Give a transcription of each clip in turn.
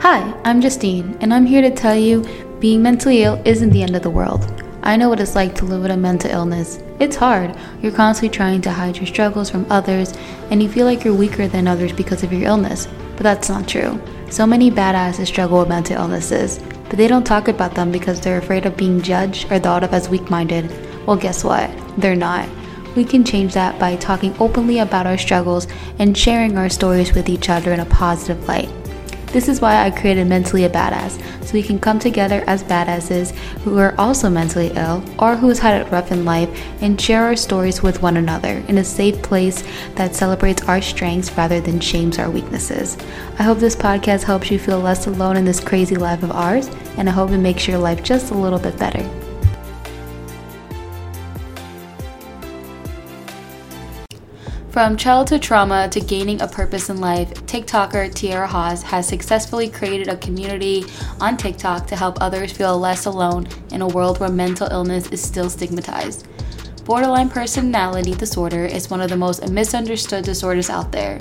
Hi, I'm Justine, and I'm here to tell you being mentally ill isn't the end of the world. I know what it's like to live with a mental illness. It's hard. You're constantly trying to hide your struggles from others, and you feel like you're weaker than others because of your illness. But that's not true. So many badasses struggle with mental illnesses, but they don't talk about them because they're afraid of being judged or thought of as weak minded. Well, guess what? They're not. We can change that by talking openly about our struggles and sharing our stories with each other in a positive light. This is why I created Mentally a Badass, so we can come together as badasses who are also mentally ill or who's had it rough in life and share our stories with one another in a safe place that celebrates our strengths rather than shames our weaknesses. I hope this podcast helps you feel less alone in this crazy life of ours, and I hope it makes your life just a little bit better. From childhood trauma to gaining a purpose in life, TikToker Tierra Haas has successfully created a community on TikTok to help others feel less alone in a world where mental illness is still stigmatized. Borderline personality disorder is one of the most misunderstood disorders out there.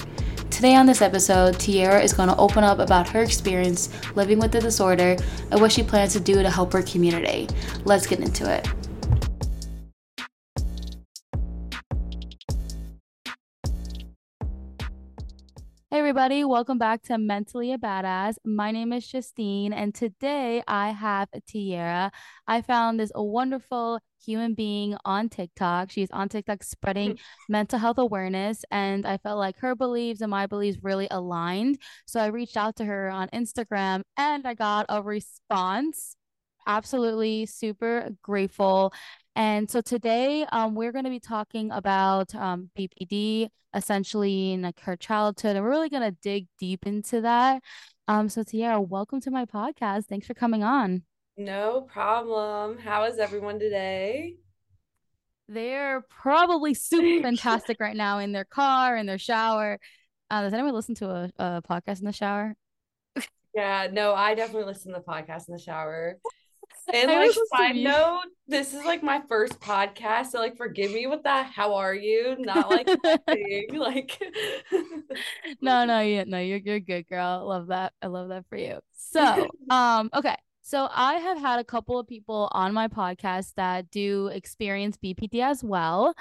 Today on this episode, Tierra is going to open up about her experience living with the disorder and what she plans to do to help her community. Let's get into it. Everybody. Welcome back to Mentally a Badass. My name is Justine, and today I have Tierra. I found this wonderful human being on TikTok. She's on TikTok spreading mental health awareness, and I felt like her beliefs and my beliefs really aligned. So I reached out to her on Instagram and I got a response. Absolutely super grateful. And so today um, we're going to be talking about um, BPD, essentially in like her childhood, and we're really going to dig deep into that. Um, so Tierra, welcome to my podcast. Thanks for coming on. No problem. How is everyone today? They're probably super fantastic right now in their car, in their shower. Uh, does anyone listen to a, a podcast in the shower? Yeah, no, I definitely listen to the podcast in the shower. And I like side note, this is like my first podcast, so like forgive me with that. How are you? Not like like. no, no, yeah, no, you're you're good, girl. Love that. I love that for you. So, um, okay. So I have had a couple of people on my podcast that do experience BPD as well.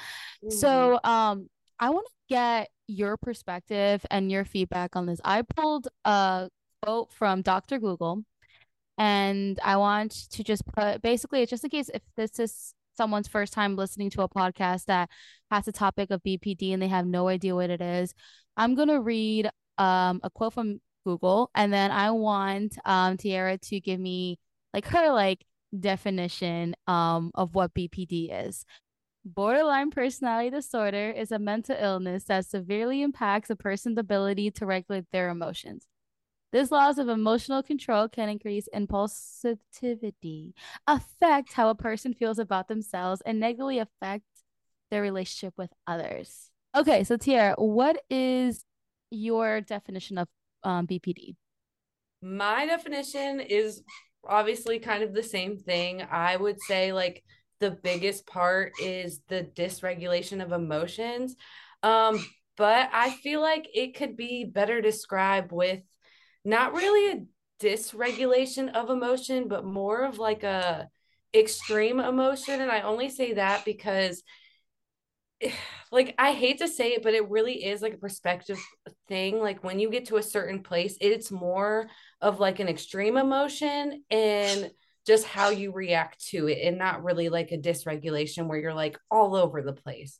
Mm-hmm. So, um, I want to get your perspective and your feedback on this. I pulled a quote from Dr. Google and I want to just put basically, it's just in case if this is someone's first time listening to a podcast that has a topic of BPD and they have no idea what it is, I'm going to read um, a quote from Google and then I want um, Tierra to give me like her like definition um, of what BPD is. Borderline personality disorder is a mental illness that severely impacts a person's ability to regulate their emotions. This loss of emotional control can increase impulsivity, affect how a person feels about themselves, and negatively affect their relationship with others. Okay, so Tierra, what is your definition of um, BPD? My definition is obviously kind of the same thing. I would say, like, the biggest part is the dysregulation of emotions. Um, but I feel like it could be better described with not really a dysregulation of emotion, but more of like a extreme emotion. And I only say that because like I hate to say it, but it really is like a perspective thing. Like when you get to a certain place, it's more of like an extreme emotion and just how you react to it and not really like a dysregulation where you're like all over the place.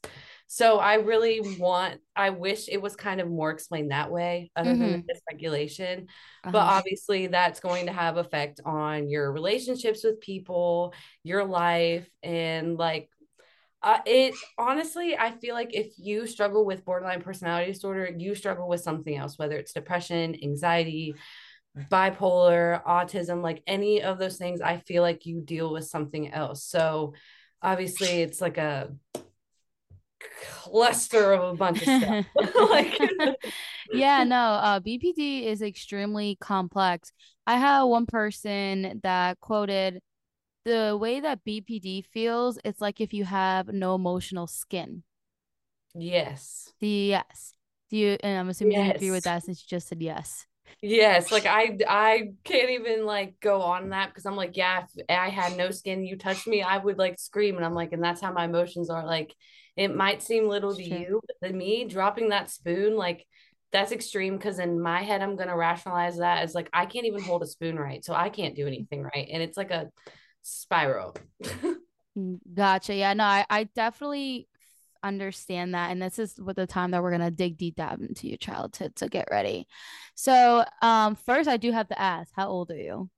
So I really want, I wish it was kind of more explained that way, other mm-hmm. than dysregulation. Uh-huh. But obviously, that's going to have effect on your relationships with people, your life, and like uh, it honestly, I feel like if you struggle with borderline personality disorder, you struggle with something else, whether it's depression, anxiety, bipolar, autism, like any of those things, I feel like you deal with something else. So obviously, it's like a cluster of a bunch of stuff. like, yeah, no, uh, BPD is extremely complex. I had one person that quoted the way that BPD feels, it's like if you have no emotional skin. Yes. The yes. Do you and I'm assuming yes. you agree with that since you just said yes. Yes, like I I can't even like go on that because I'm like, yeah, if I had no skin, you touched me, I would like scream. And I'm like, and that's how my emotions are. Like it might seem little to you, but to me, dropping that spoon, like that's extreme because in my head, I'm gonna rationalize that as like I can't even hold a spoon right. So I can't do anything right. And it's like a spiral. Mm, gotcha. Yeah, no, I, I definitely understand that. And this is what the time that we're gonna dig deep down into your childhood to get ready. So um first I do have to ask, how old are you?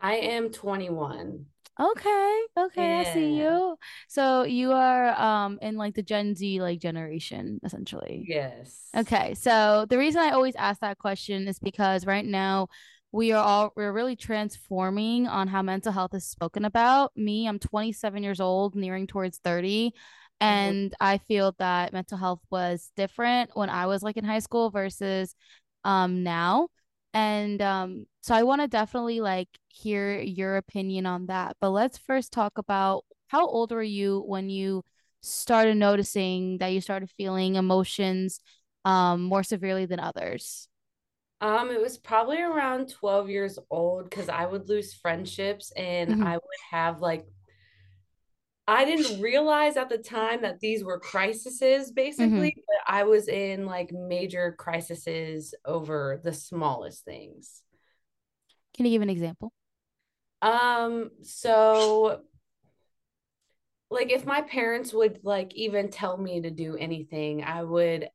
I am 21. Okay, okay, I see you. So you are um in like the Gen Z like generation, essentially. Yes. Okay, so the reason I always ask that question is because right now we are all we're really transforming on how mental health is spoken about. Me, I'm 27 years old, nearing towards 30, Mhm. And I feel that mental health was different when I was like in high school versus um now. And um so I want to definitely like hear your opinion on that. But let's first talk about how old were you when you started noticing that you started feeling emotions um more severely than others. Um, it was probably around 12 years old because I would lose friendships and hmm I would have like I didn't realize at the time that these were crises hmm basically, but I was in like major crises over the smallest things. Can you give an example? Um, so like if my parents would like even tell me to do anything, I would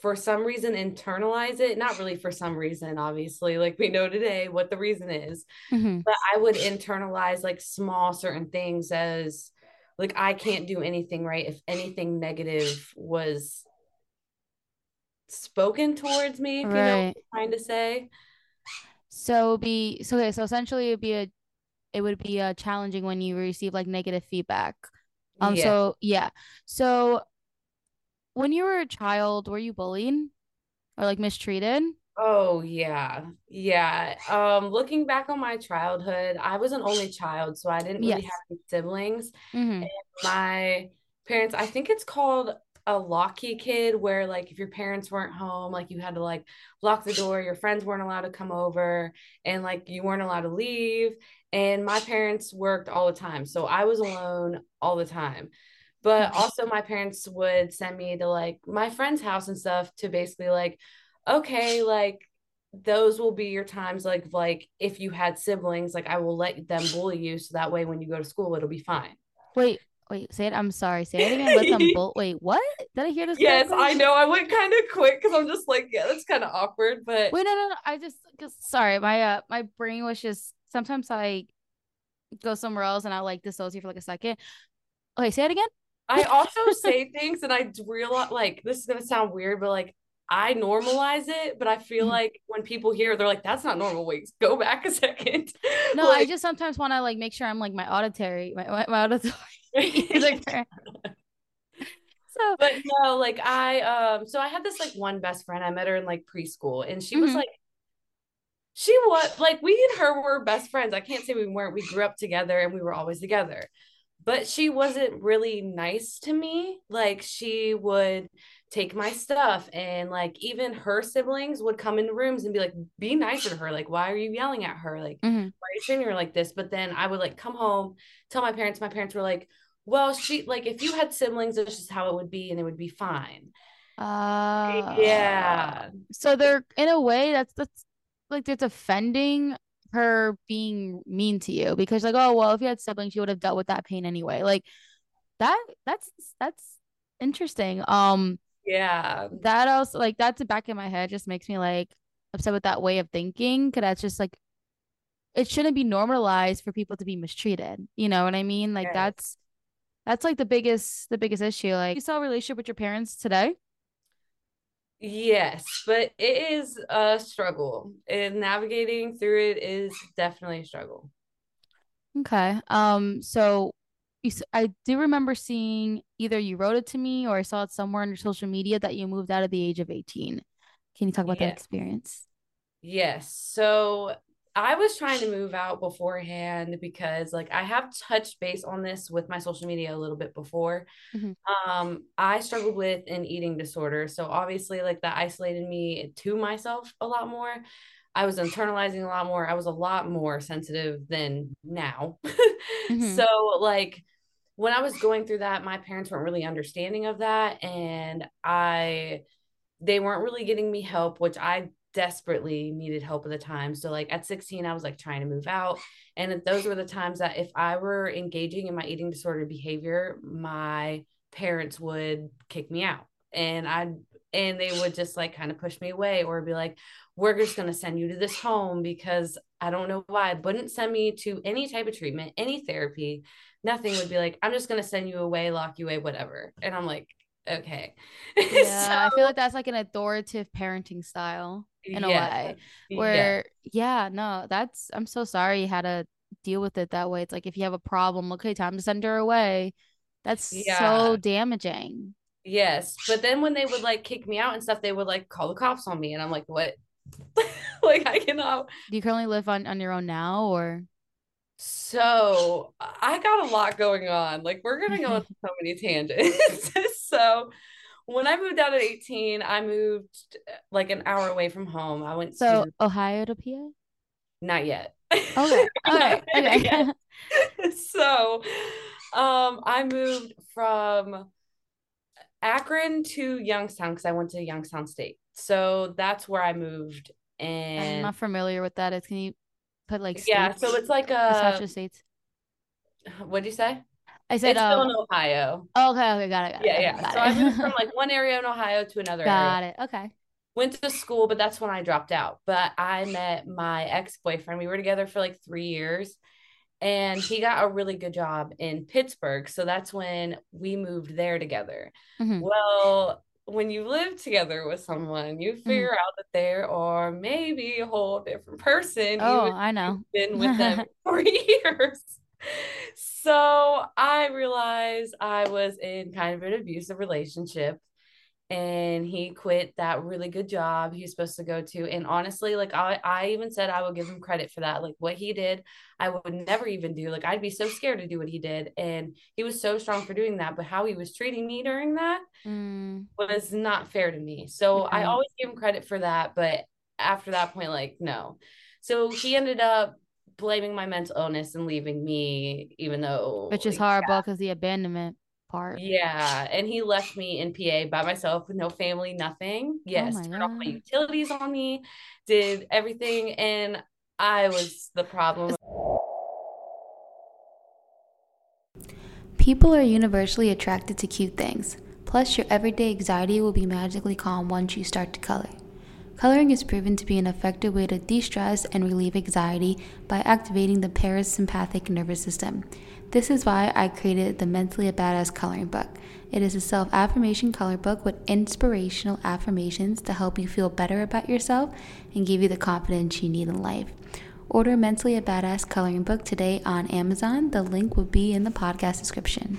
for some reason internalize it. Not really for some reason, obviously, like we know today what the reason is, hmm but I would internalize like small certain things as like I can't do anything right if anything negative was spoken towards me, if you know what I'm trying to say. So be so okay, so essentially it'd be a it would be uh challenging when you receive like negative feedback. Um Yeah. so yeah. So when you were a child, were you bullied or like mistreated? Oh yeah. Yeah. Um looking back on my childhood, I was an only child, so I didn't really have any siblings. hmm my parents, I think it's called a locky kid, where like if your parents weren't home, like you had to like lock the door, your friends weren't allowed to come over, and like you weren't allowed to leave. And my parents worked all the time. So I was alone all the time. But hmm also, my parents would send me to like my friend's house and stuff to basically like, okay, like those will be your times like like if you had siblings like i will let them bully you so that way when you go to school it'll be fine Wait, wait, say it. I'm sorry. Say it again. Let them bull. Wait, what? Did I hear this Yes, correctly? I know. I went kind of quick because I'm just like, yeah, that's kind of awkward. But Wait, no, no, no. I just, cause sorry, my uh, my brain was just. Sometimes I go somewhere else and I like dissociate for like a second. Okay, say it again. I also say things and I realize, like, this is to sound weird, but like, I normalize it. But I feel Mhm. like when people hear, they're like, that's not normal. Wait, go back a second. No, I just sometimes want to like make sure I'm like my auditory, my my, my auditory like. So, but no, like, I, um, so I had this like one best friend. I met her in like preschool and she was mhm, like, she was like, we and her were best friends. I can't say we weren't. We grew up together and we were always together. but she wasn't really nice to me. Like she would take my stuff and like even her siblings would come in rooms and be like, be nicer to her. Like, why are you yelling at her? Like, mhm. why are you treating her like this? But then I would like come home, tell my parents, my parents were like, well, she like if you had siblings, it's just how it would be and it would be fine. Uh, Yeah. so they're in a way that's that's like they're defending her being mean to you because like, oh well, if you had siblings, you would have dealt with that pain anyway. Like that that's that's interesting. Um, Yeah. that also like that's the back in my head just makes me like upset with that way of thinking because that's just like it shouldn't be normalized for people to be mistreated. You know what I mean? Like Yes. that's that's like the biggest the biggest issue. Like you saw a relationship with your parents today. Yes, but it is a struggle. And navigating through it is definitely a struggle. Okay. Um, so you, I do remember seeing either you wrote it to me or I saw it somewhere on your social media that you moved out at the age of 18. Can you talk about that experience? Yes. So I was trying to move out beforehand because like I have touched base on this with my social media a little bit before. hmm Um, I struggled with an eating disorder. So obviously like that isolated me to myself a lot more. I was internalizing a lot more. I was a lot more sensitive than now. Mhm. So, like, when I was going through that, my parents weren't really understanding of that. And I, they weren't really getting me help, which I desperately needed help at the time. So, like, at 16, I was like trying to move out. And those were the times that if I were engaging in my eating disorder behavior, my parents would kick me out. And I, and they would just like kind of push me away or be like, we're just going to send you to this home because I don't know why, wouldn't send me to any type of treatment, any therapy, nothing would be like, I'm just going to send you away, lock you away, whatever. And I'm like, okay. Yeah, I feel like that's like an authoritative parenting style in a yeah, way yeah, where yeah, no, that's I'm so sorry you had to deal with it that way. It's like if you have a problem, okay, time to send her away. That's yeah. so damaging. Yes. But then when they would like kick me out and stuff, they would like call the cops on me. And I'm like, what? like, I cannot. Do you currently live on on your own now or So I got a lot going on. Like, we're going to go on so many tangents. so when I moved out at 18, I moved like an hour away from home. I went so to, Ohio to PA? not yet. Okay. Okay. Okay. So um I moved from Akron to Youngstown because I went to Youngstown State. So that's where I moved. And I'm not familiar with that. It's can you put like yeah, states? so it's like a states. what'd you say? I said It's still um in Ohio. okay, okay, got it, got it. Yeah, yeah. got So I moved from like one area in Ohio to another area. got it. Okay. Went to school, but that's when I dropped out. But I met my ex-boyfriend. We were together for like three years. and he got a really good job in Pittsburgh. So that's when we moved there together. Mhm. Well, when you live together with someone, you Mm-hmm. figure out that they are maybe a whole different person. Oh, I know. you've been with them for years. So I realized I was in kind of an abusive relationship and he quit that really good job he was supposed to go to. And honestly, like I, I even said I would give him credit for that. Like what he did, I would never even do. Like I'd be so scared to do what he did. And he was so strong for doing that. But how he was treating me during that Mm, was not fair to me. So I always give him credit for that. But after that point, like, no. So he ended up blaming my mental illness and leaving me, even though which is horrible because the abandonment part. yeah, and he left me in PA by myself with no family, nothing. Oh yes, Oh turned off my utilities on me, did everything, and I was the problem. People are universally attracted to cute things. Plus, your everyday anxiety will be magically calm once you start to color. Coloring is proven to be an effective way to de stress and relieve anxiety by activating the parasympathetic nervous system. This is why I created the Mentally a Badass coloring book. It is a self affirmation color book with inspirational affirmations to help you feel better about yourself and give you the confidence you need in life. Order Mentally a Badass coloring book today on Amazon. The link will be in the podcast description.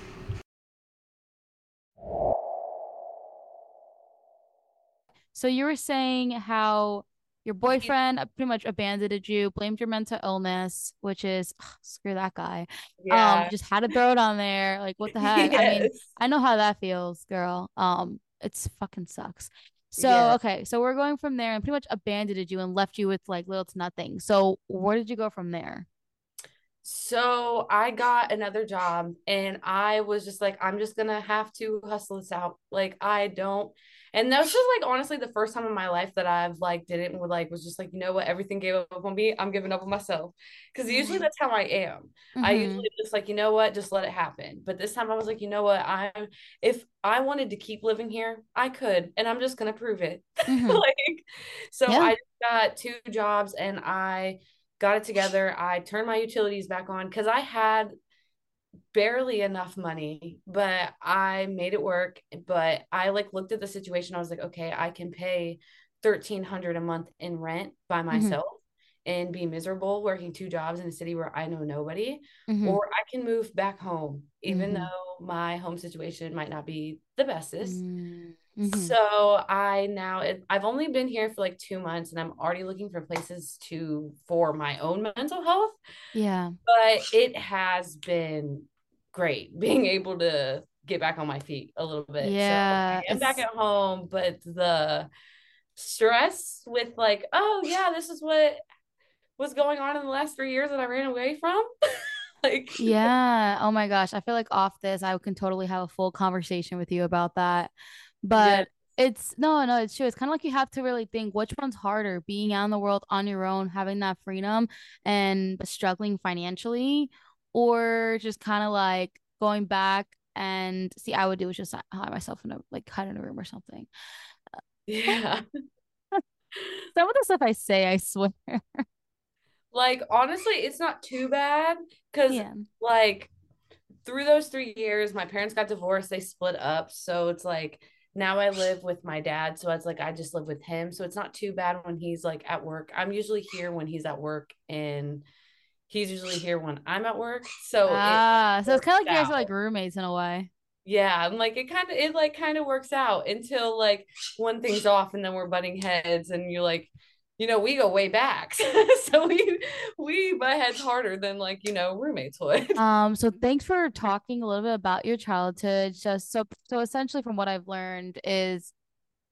So you were saying how your boyfriend pretty much abandoned you, blamed your mental illness, which is ugh, screw that guy. Um, just had to throw it on there. Like what the heck? I mean, I know how that feels, girl. Um, it's fucking sucks. So Yeah. okay, so we're going from there and pretty much abandoned you and left you with like little to nothing. So where did you go from there? So I got another job and I was just like, I'm just gonna have to hustle this out. Like I don't and that was just like honestly the first time in my life that I've like didn't would like was just like, you know what, everything gave up on me. I'm giving up on myself. Cause usually Mhm. that's how I am. I Mhm. usually just like, you know what, just let it happen. But this time I was like, you know what, I'm if I wanted to keep living here, I could, and I'm just gonna prove it. Mhm. like so Yeah. I got two jobs and I got it together. I turned my utilities back on because I had barely enough money, but I made it work. But I like looked at the situation. I was like, okay, I can pay thirteen hundred a month in rent by myself and be miserable working two jobs in a city where I know nobody, Mhm. or I can move back home, even Mhm. though my home situation might not be the bestest. Mm, mhm. So I now it, I've only been here for like two months, and I'm already looking for places to for my own mental health. Yeah. But it has been great being able to get back on my feet a little bit. Yeah, so I am back at home, but the stress with like, oh yeah, this is what was going on in the last three years that I ran away from. like yeah. Oh my gosh. I feel like off this, I can totally have a full conversation with you about that. But yeah. it's no, no, it's true. It's kind of like you have to really think which one's harder, being out in the world on your own, having that freedom and struggling financially, or just kind of like going back and see, I would do is just hide myself in a like hide in a room or something. Yeah. Some of the stuff I say, I swear. Like honestly, it's not too bad because yeah. like through those three years, my parents got divorced, they split up. So it's like now I live with my dad. So it's like I just live with him. So it's not too bad when he's like at work. I'm usually here when he's at work and he's usually here when I'm at work. So ah, it so it's kind of like you guys are like roommates in a way. Yeah, I'm like it kind of it like kind of works out until like one thing's off and then we're butting heads and you're like you know, we go way back. so we we butt heads harder than like, you know, roommates would. Um, so thanks for talking a little bit about your childhood. Just so so essentially from what I've learned is,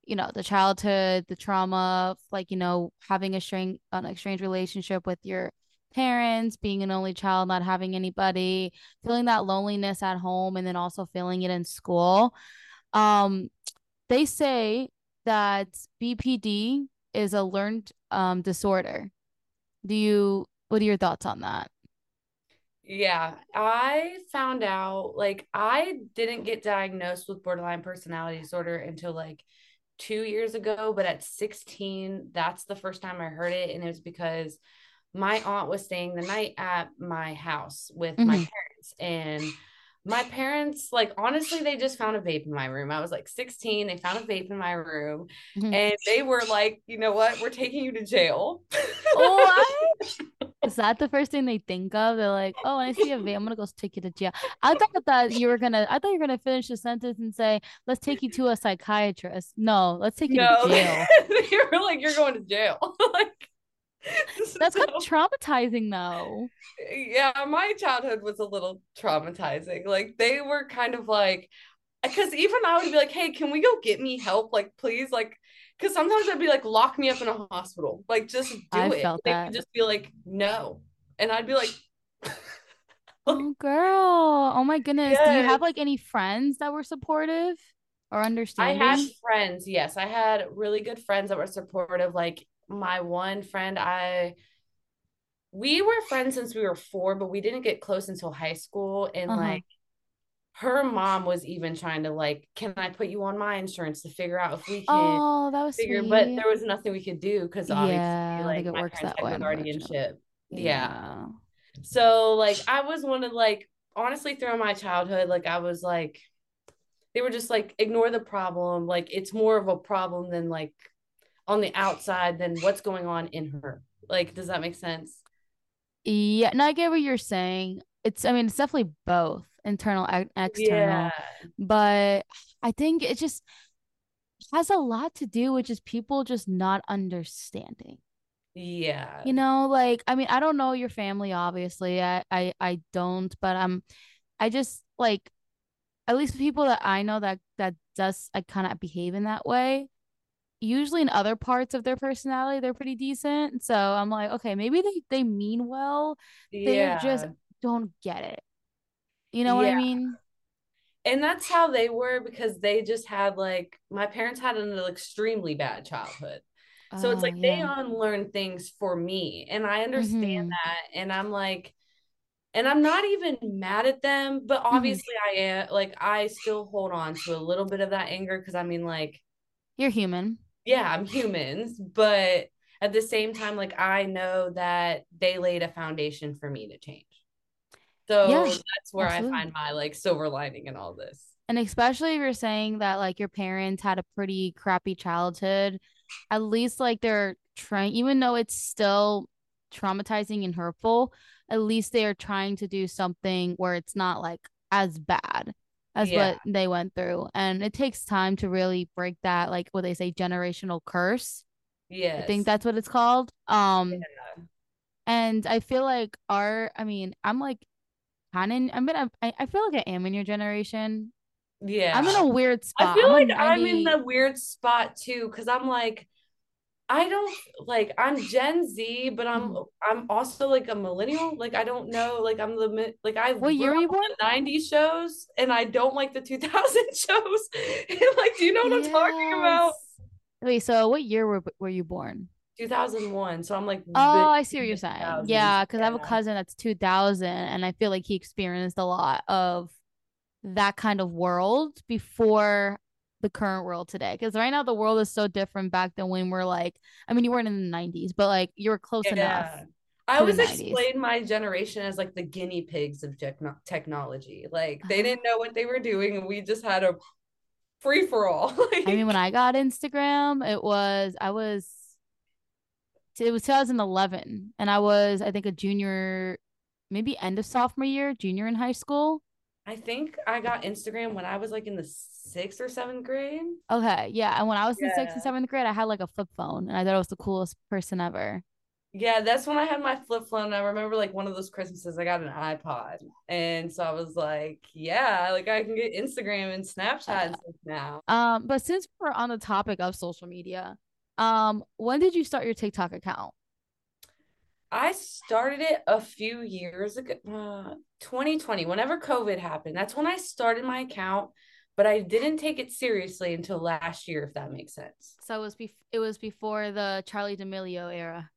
you know, the childhood, the trauma, like, you know, having a strange an exchange relationship with your parents, being an only child, not having anybody, feeling that loneliness at home, and then also feeling it in school. Um, they say that BPD is a learned um, disorder. Do you, what are your thoughts on that? Yeah, I found out like I didn't get diagnosed with borderline personality disorder until like two years ago, but at 16, that's the first time I heard it. And it was because my aunt was staying the night at my house with mm-hmm. my parents. And my parents, like, honestly, they just found a vape in my room. I was like 16. They found a vape in my room mm-hmm. and they were like, you know what? We're taking you to jail. what? Is that the first thing they think of? They're like, oh, when I see a vape, I'm going to go take you to jail. I thought that you were going to, I thought you were to finish the sentence and say, let's take you to a psychiatrist. No, let's take you no. to jail. you're like, you're going to jail. like, That's so, kind of traumatizing though. Yeah, my childhood was a little traumatizing. Like they were kind of like because even I would be like, hey, can we go get me help? Like, please, like, because sometimes I'd be like, lock me up in a hospital. Like, just do I it. Felt they would just be like, no. And I'd be like, oh girl. Oh my goodness. Yes. Do you have like any friends that were supportive or understanding? I had friends, yes. I had really good friends that were supportive. Like my one friend, I we were friends since we were four, but we didn't get close until high school. And uh-huh. like her mom was even trying to like, can I put you on my insurance to figure out if we can oh, that was figure, sweet. but there was nothing we could do because obviously yeah, like it works that way guardianship. Yeah. yeah. So like I was one of like honestly throughout my childhood, like I was like they were just like ignore the problem. Like it's more of a problem than like on the outside than what's going on in her. Like, does that make sense? Yeah, no, I get what you're saying. It's, I mean, it's definitely both internal and external, yeah. but I think it just has a lot to do with just people just not understanding. Yeah. You know, like I mean, I don't know your family obviously. I I I don't, but um I just like at least people that I know that that does I kind of behave in that way usually in other parts of their personality they're pretty decent so i'm like okay maybe they they mean well yeah. they just don't get it you know yeah. what i mean and that's how they were because they just had like my parents had an extremely bad childhood so it's like yeah. they unlearn things for me and i understand mm-hmm. that and i'm like and i'm not even mad at them but mm-hmm. obviously mm-hmm. i am like i still hold on to a little bit of that anger because i mean like you're human yeah, I'm humans, but at the same time, like I know that they laid a foundation for me to change. So yeah, that's where absolutely. I find my like silver lining in all this. And especially if you're saying that like your parents had a pretty crappy childhood, at least like they're trying, even though it's still traumatizing and hurtful, at least they are trying to do something where it's not like as bad as yeah. what they went through. And it takes time to really break that, like what they say, generational curse. Yeah. I think that's what it's called. Um yeah. and I feel like our I mean, I'm like kind of I'm gonna I, I feel like I am in your generation. Yeah. I'm in a weird spot. I feel I'm like I'm in the weird spot too, because I'm like I don't like I'm Gen Z, but I'm Mhm. I'm also like a millennial. Like I don't know, like I'm the like I What year you born? the 90s shows and I don't like the 2000 shows. And like, do you know what I'm talking about? Yes. Wait, so what year were were you born? 2001. So I'm like Oh, I see what you're saying. Yeah, because I have a cousin that's 2000, and I feel like he experienced a lot of that kind of world before the current world today. Because right now the world is so different back than when we're like, I mean, you weren't in the 90s, but like you were close enough. I always explain my generation as like the guinea pigs of techno- technology. Like they Ah. didn't know what they were doing, and we just had a free for all. I mean, when I got Instagram, it was I was it was 2011, and I was I think a junior, maybe end of sophomore year, junior in high school. I think I got Instagram when I was like in the sixth or seventh grade. Okay, yeah. And when I was in sixth and seventh grade, I had like a flip phone, and I thought I was the coolest person ever. Yeah, that's when I had my flip phone. And I remember like one of those Christmases, I got an iPod. And so I was like, yeah, like I can get Instagram and Snapchat and stuff now. Um, but since we're on the topic of social media, um, when did you start your TikTok account? I started it a few years ago, uh, 2020, whenever COVID happened. That's when I started my account, but I didn't take it seriously until last year, if that makes sense. So it was bef- it was before the Charli D'Amelio era.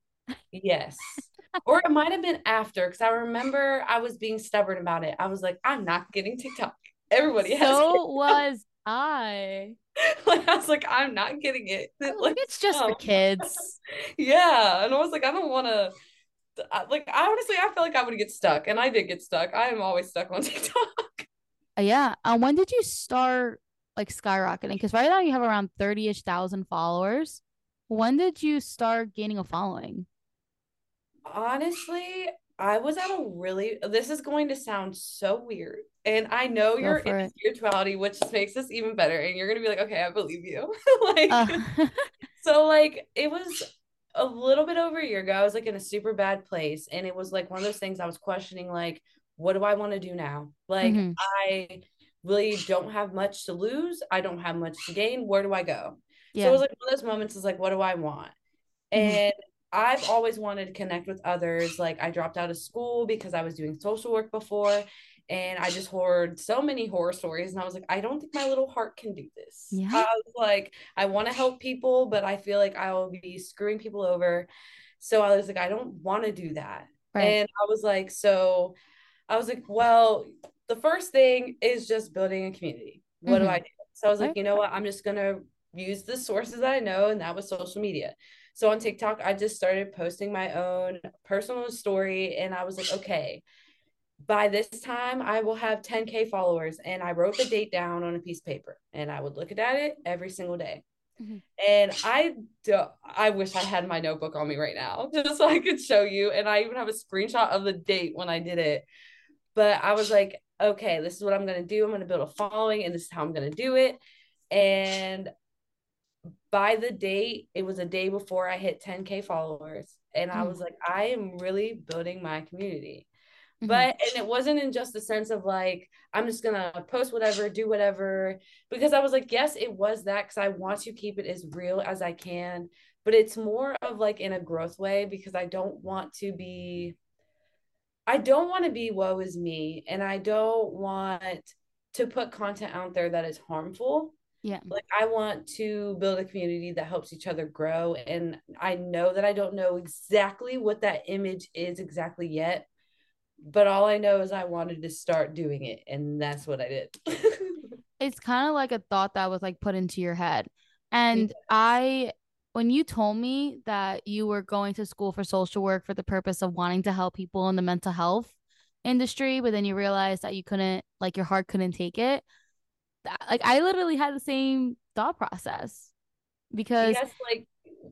Yes. or it might have been after, because I remember I was being stubborn about it. I was like, I'm not getting TikTok. Everybody has So was I. like I was like, I'm not getting it. Like, Like it's just for kids. Yeah. And I was like, I don't want to like I honestly I feel like I would get stuck and I did get stuck. I am always stuck on TikTok. Uh, yeah. Um, when did you start like skyrocketing? Because right now you have around 30-ish thousand followers. When did you start gaining a following? Honestly, I was at a really this is going to sound so weird. And I know Go you're for in it. spirituality, which makes this even better. And you're gonna be like, okay, I believe you. like Uh, so like it was a little bit over a year ago. I was like in a super bad place. And it was like one of those things I was questioning, like, what do I want to do now? Like Mhm. I really don't have much to lose. I don't have much to gain. Where do I go? So it was like one of those moments is like, what do I want? Mhm. And I've always wanted to connect with others. Like I dropped out of school because I was doing social work before. And I just heard so many horror stories. And I was like, I don't think my little heart can do this. Yeah. I was like, I want to help people, but I feel like I will be screwing people over. So I was like, I don't want to do that. Right. And I was like, so I was like, well, the first thing is just building a community. What do Mhm. I do? So I was like, you know what? I'm just gonna use the sources that I know, and that was social media. So on TikTok, I just started posting my own personal story, and I was like, okay, by this time, I will have 10K followers. And I wrote the date down on a piece of paper, and I would look at it every single day. Mhm. And I do, I wish I had my notebook on me right now just so I could show you. And I even have a screenshot of the date when I did it. But I was like, okay, this is what I'm going to do. I'm going to build a following, and this is how I'm going to do it. And by the date, it was a day before I hit 10K followers. And I Mm. was like, I am really building my community. Mhm. But, and it wasn't in just the sense of like, I'm just going to post whatever, do whatever. Because I was like, yes, it was that because I want to keep it as real as I can. But it's more of like in a growth way because I don't want to be I don't want to be woe is me and I don't want to put content out there that is harmful. yeah. Like I want to build a community that helps each other grow and I know that I don't know exactly what that image is exactly yet, but all I know is I wanted to start doing it and that's what I did. it's kind of like a thought that was like put into your head. And I, when you told me that you were going to school for social work for the purpose of wanting to help people in the mental health industry, but then you realized that you couldn't, like your heart couldn't take it. that- Like I literally had the same thought process because yes, like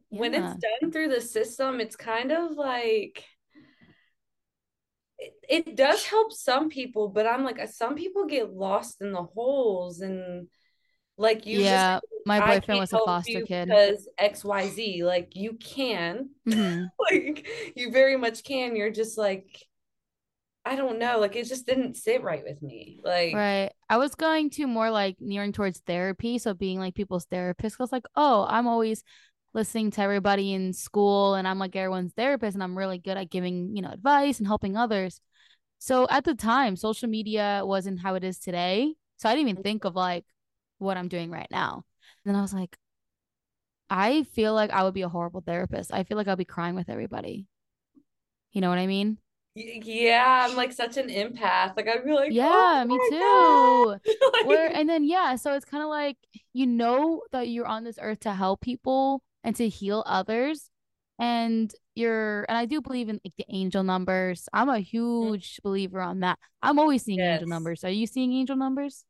when it's done through the system, it's kind of like it, it does help some people, but I'm like, uh, some people get lost in the holes and like you yeah, just my boyfriend was a foster kid. because XYZ, like you can, Mhm. like you very much can. You're just like, I don't know, like it just didn't sit right with me. Like, Right. I was going to more like nearing towards therapy. So being like people's therapist. I was like, oh, I'm always listening to everybody in school and I'm like everyone's therapist and I'm really good at giving, you know, advice and helping others. So at the time, social media wasn't how it is today. So I didn't even think of like what I'm doing right now. And then I was like, I feel like I would be a horrible therapist. I feel like I'll be crying with everybody. You know what I mean? Yeah, I'm like such an empath. Like I'd be like, yeah, oh me too. like, Where and then yeah, so it's kind of like you know that you're on this earth to help people and to heal others, and you're and I do believe in like the angel numbers. I'm a mm. huge believer on that. I'm always seeing angel numbers. Are you seeing angel numbers?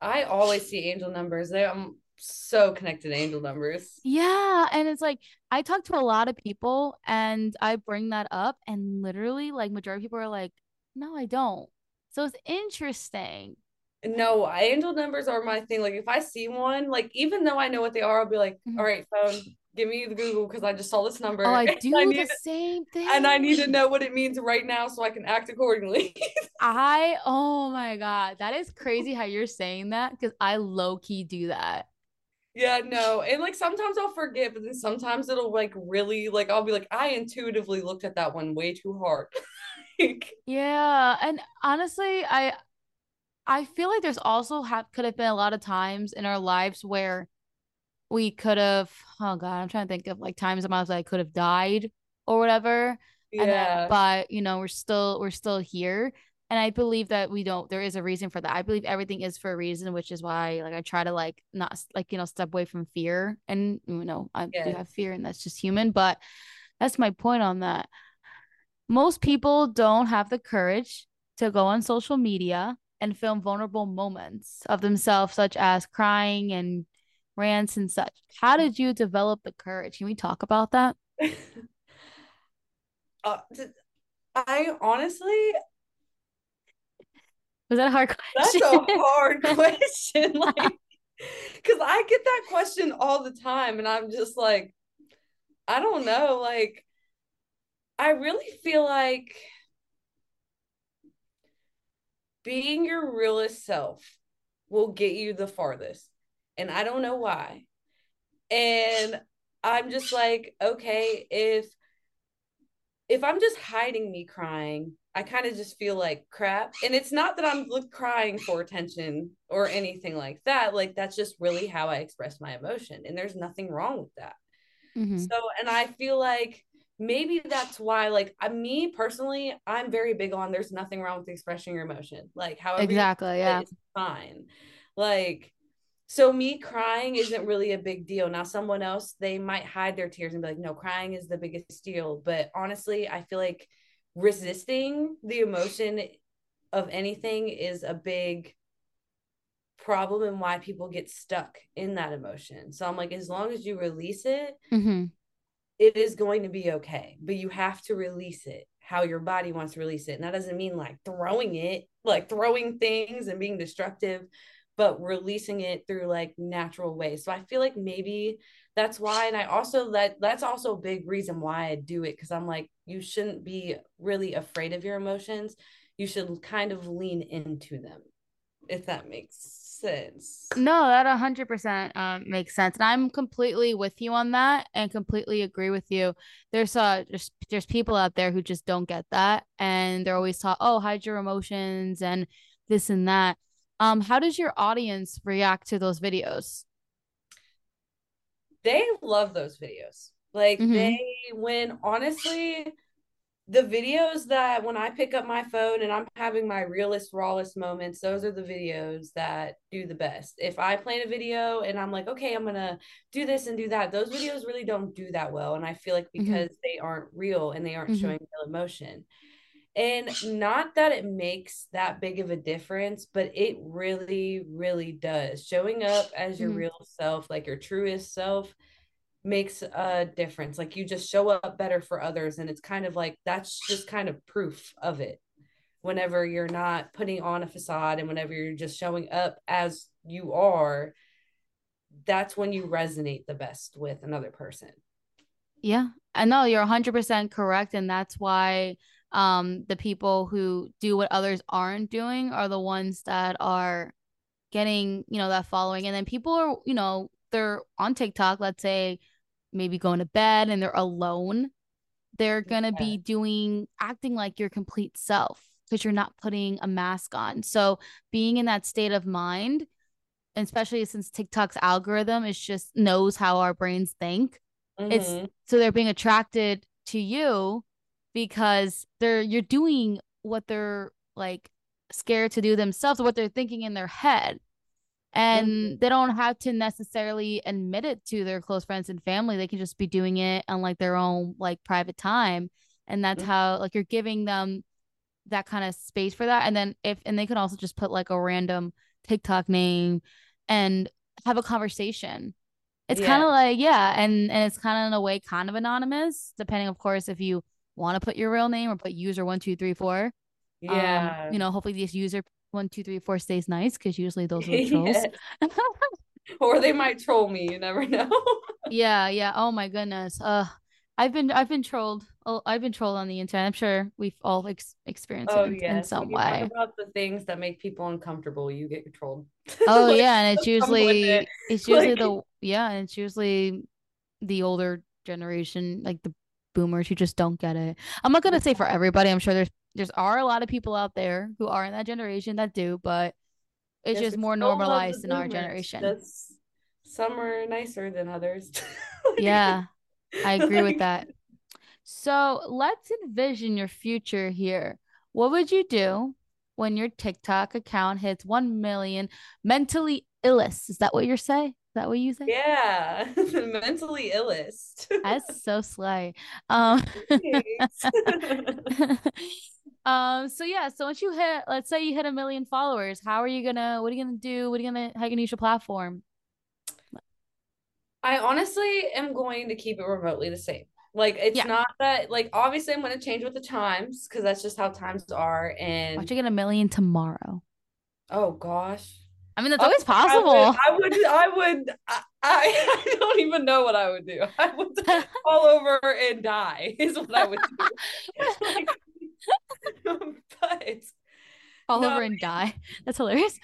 I always see angel numbers. They, I'm so connected to angel numbers. Yeah, and it's like I talk to a lot of people and I bring that up and literally like majority of people are like, "No, I don't." So it's interesting. No, angel numbers are my thing. Like if I see one, like even though I know what they are, I'll be like, Mhm. all right, phone, give me the Google because I just saw this number. Oh, I do need the to- same thing. and I need to know what it means right now so I can act accordingly. I oh my god, that is crazy how you're saying that because I low key do that. yeah, no. And like sometimes I'll forget, but then sometimes it'll like really like I'll be like, I intuitively looked at that one way too hard. like, Yeah, and honestly, I I feel like there's also have could have been a lot of times in our lives where we could have oh god, I'm trying to think of like times in my life that I could have died or whatever. And then, yeah. but you know, we're still we're still here. And I believe that we don't there is a reason for that. I believe everything is for a reason, which is why like I try to like not like you know step away from fear. And you know, I do have fear and that's just human, but that's my point on that. Most people don't have the courage to go on social media and film vulnerable moments of themselves, such as crying and rants and such. How did you develop the courage? Can we talk about that? uh, I honestly Was that a hard question? That's a hard question. Like, because I get that question all the time, and I'm just like, I don't know. Like, I really feel like being your realest self will get you the farthest. And I don't know why. And I'm just like, okay, if if I'm just hiding me crying, I kind of just feel like crap. And it's not that I'm crying for attention or anything like that. Like that's just really how I express my emotion. And there's nothing wrong with that. Mhm. So, and I feel like maybe that's why, like, I, me personally, I'm very big on there's nothing wrong with expressing your emotion. Like, however, Exactly. Yeah. is fine. Like, so me crying isn't really a big deal. Now, someone else, they might hide their tears and be like, no, crying is the biggest deal. But honestly, I feel like resisting the emotion of anything is a big problem and why people get stuck in that emotion. So I'm like, as long as you release it, hmm it is going to be okay, but you have to release it how your body wants to release it. And that doesn't mean like throwing it, like throwing things and being destructive, but releasing it through like natural ways. So I feel like maybe that's why. And I also that that's also a big reason why I do it because I'm like, you shouldn't be really afraid of your emotions. You should kind of lean into them, if that makes sense. No, that 100% um, makes sense. And I'm completely with you on that and completely agree with you. There's uh there's, there's people out there who just don't get that and they're always taught, "Oh, hide your emotions and this and that." Um how does your audience react to those videos? they love those videos. Like Mhm. they when honestly the videos that when I pick up my phone and I'm having my realest rawest moments, those are the videos that do the best. If I plan a video and I'm like, okay, I'm gonna do this and do that, those videos really don't do that well. And I feel like Mhm. because they aren't real and they aren't Mhm. showing real emotion. And not that it makes that big of a difference, but it really, really does. Showing up as your Mhm. real self, like your truest self, makes a difference. Like you just show up better for others. And it's kind of like that's just kind of proof of it. Whenever you're not putting on a facade and whenever you're just showing up as you are, that's when you resonate the best with another person. Yeah, I know you're 100% correct. And that's why um, the people who do what others aren't doing are the ones that are getting, you know, that following. And then people are, you know, they're on TikTok, let's say, maybe going to bed and they're alone, they're gonna yeah. be doing acting like your complete self because you're not putting a mask on. So being in that state of mind, especially since TikTok's algorithm is just knows how our brains think, mm-hmm. it's so they're being attracted to you because they're you're doing what they're like scared to do themselves, what they're thinking in their head. And mm-hmm. they don't have to necessarily admit it to their close friends and family. They can just be doing it on like their own like private time. And that's mm-hmm. how like you're giving them that kind of space for that. And then if and they can also just put like a random TikTok name and have a conversation. It's yeah. kind of like yeah, and and it's kind of in a way kind of anonymous, depending of course if you want to put your real name or put user one two three four. Yeah. Um, you know, hopefully this user one two three four stays nice because usually those are trolls. or they might troll me. You never know. yeah, yeah. Oh my goodness. Uh, I've been I've been trolled. Oh, I've been trolled on the internet. I'm sure we've all ex- experienced oh, it in, yes. in some way. about the things that make people uncomfortable, you get trolled. Oh like, yeah, and it's usually it. it's usually like, the yeah, and it's usually the older generation, like the boomers who just don't get it. I'm not gonna say for everybody. I'm sure there's there's are a lot of people out there who are in that generation that do, but it's yes, just more normalized in our generation. That's, some are nicer than others. yeah, I agree with that. So let's envision your future here. What would you do when your TikTok account hits 1 million mentally illest? Is that what you're saying? That what you say? Yeah, mentally illest. That's so slay. Um, um. So yeah. So once you hit, let's say you hit a million followers, how are you gonna? What are you gonna do? What are you gonna? How are you gonna use your platform? I honestly am going to keep it remotely the same. Like it's yeah. not that like obviously I'm gonna change with the times because that's just how times are. And watch you get a million tomorrow. Oh gosh. I mean, that's always possible. I would, I would, I, would I, I, don't even know what I would do. I would fall over and die is what I would do. like, but fall no, over and die. That's hilarious.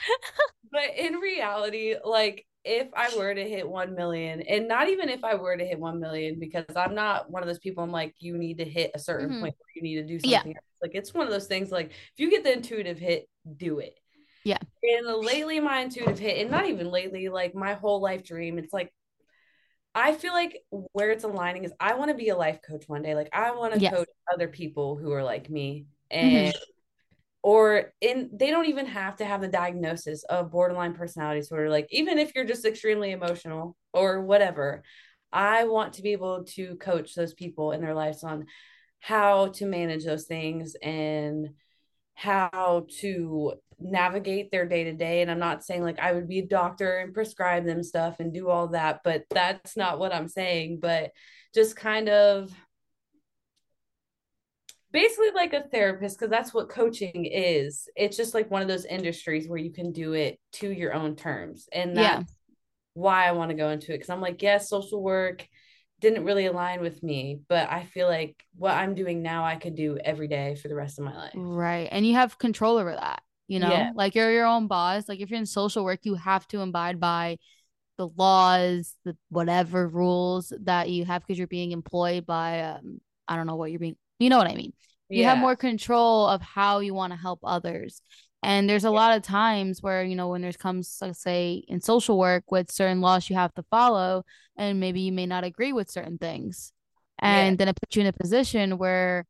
but in reality, like if I were to hit 1 million, and not even if I were to hit 1 million, because I'm not one of those people, I'm like, you need to hit a certain mm-hmm. point where you need to do something. Yeah. Like, it's one of those things, like, if you get the intuitive hit, do it. Yeah. And lately, my intuitive hit, and not even lately, like my whole life dream, it's like, I feel like where it's aligning is I want to be a life coach one day. Like, I want to yes. coach other people who are like me. And, mm-hmm. or in, they don't even have to have the diagnosis of borderline personality disorder. Like, even if you're just extremely emotional or whatever, I want to be able to coach those people in their lives on how to manage those things and how to navigate their day to day. And I'm not saying like I would be a doctor and prescribe them stuff and do all that, but that's not what I'm saying. But just kind of basically like a therapist, because that's what coaching is. It's just like one of those industries where you can do it to your own terms. And that's yeah. why I want to go into it. Cause I'm like, yes, social work didn't really align with me but i feel like what i'm doing now i could do every day for the rest of my life right and you have control over that you know yeah. like you're your own boss like if you're in social work you have to abide by the laws the whatever rules that you have because you're being employed by um i don't know what you're being you know what i mean you yeah. have more control of how you want to help others and there's a yeah. lot of times where you know when there's comes let's say in social work with certain laws you have to follow and maybe you may not agree with certain things and then it puts you in a position where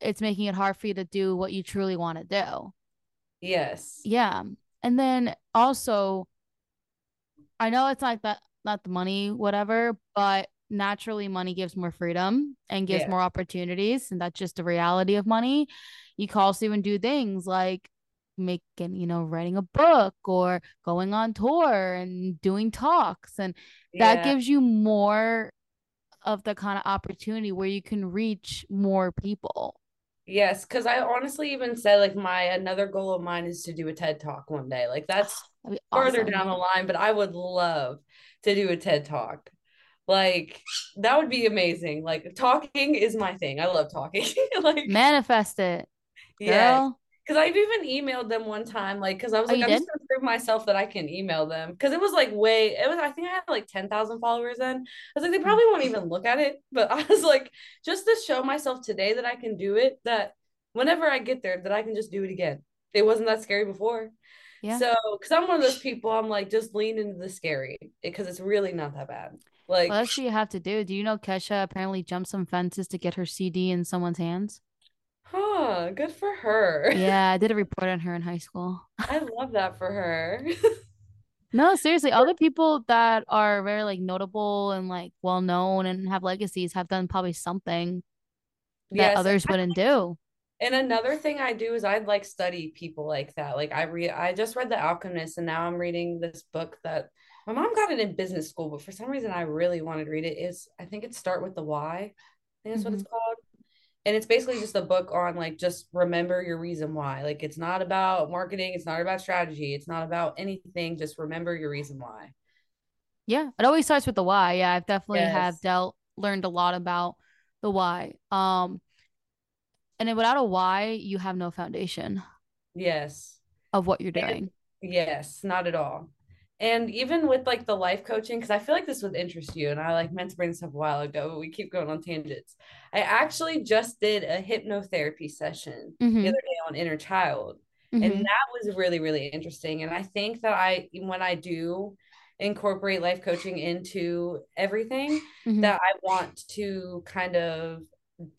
it's making it hard for you to do what you truly want to do Yes. Yeah. And then also, I know it's like that, not the money, whatever, but naturally money gives more freedom and gives yeah. more opportunities. And that's just the reality of money. You can also even do things like making, you know, writing a book or going on tour and doing talks. And that gives you more of the kind of opportunity where you can reach more people. Yes, because I honestly even said like my another goal of mine is to do a TED talk one day. Like oh, that's further down the line, but I would love to do a TED talk. Like that would be amazing. Like talking is my thing. I love talking. like manifest it. Yeah. Because I've even emailed them one time, like, because I was oh, like, I'm did? just gonna prove myself that I can email them because it was like way it was I think I had like 10,000 followers then. I was like they mm. probably won't even look at it, but I was like just to show myself today that I can do it that whenever I get there that I can just do it again. It wasn't that scary before. Yeah. So, cuz I'm one of those people I'm like just lean into the scary because it's really not that bad. Like well, that's what you have to do. Do you know Kesha apparently jumped some fences to get her CD in someone's hands? Huh, good for her. Yeah, I did a report on her in high school. I love that for her. no, seriously, all the people that are very like notable and like well known and have legacies have done probably something that yes, others wouldn't do. And another thing I do is I'd like study people like that. Like I read I just read The Alchemist and now I'm reading this book that my mom got it in business school, but for some reason I really wanted to read it. Is I think it start with the why. I think that's mm-hmm. what it's mm-hmm. called and it's basically just a book on like just remember your reason why. Like it's not about marketing it's not about strategy it's not about anything just remember your reason why. Yeah it always starts with the why. Yeah i've definitely yes. have dealt learned a lot about the why. Um and then without a why you have no foundation yes. of what you're doing. yes not at all and even with like the life coaching, because I feel like this would interest you, and I like meant to bring this up a while ago, but we keep going on tangents. I actually just did a hypnotherapy session mm-hmm. the other day on inner child. Mm-hmm. And that was really, really interesting. And I think that I, when I do incorporate life coaching into everything, mm-hmm. that I want to kind of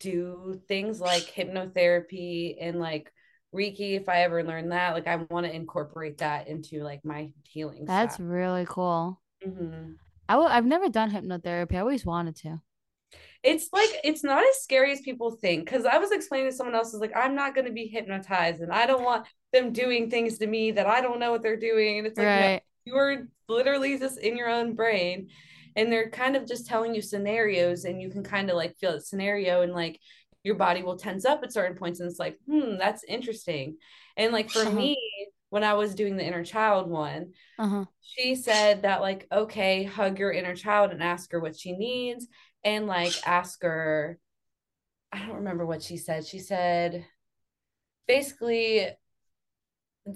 do things like hypnotherapy and like Reiki, if I ever learn that, like I want to incorporate that into like my healing. That's style. really cool. Mm-hmm. I w- I've never done hypnotherapy. I always wanted to. It's like it's not as scary as people think. Because I was explaining to someone else, is like I'm not going to be hypnotized, and I don't want them doing things to me that I don't know what they're doing. And it's like right. no, you're literally just in your own brain, and they're kind of just telling you scenarios, and you can kind of like feel the scenario and like your body will tense up at certain points and it's like hmm that's interesting and like for uh-huh. me when i was doing the inner child one uh-huh. she said that like okay hug your inner child and ask her what she needs and like ask her i don't remember what she said she said basically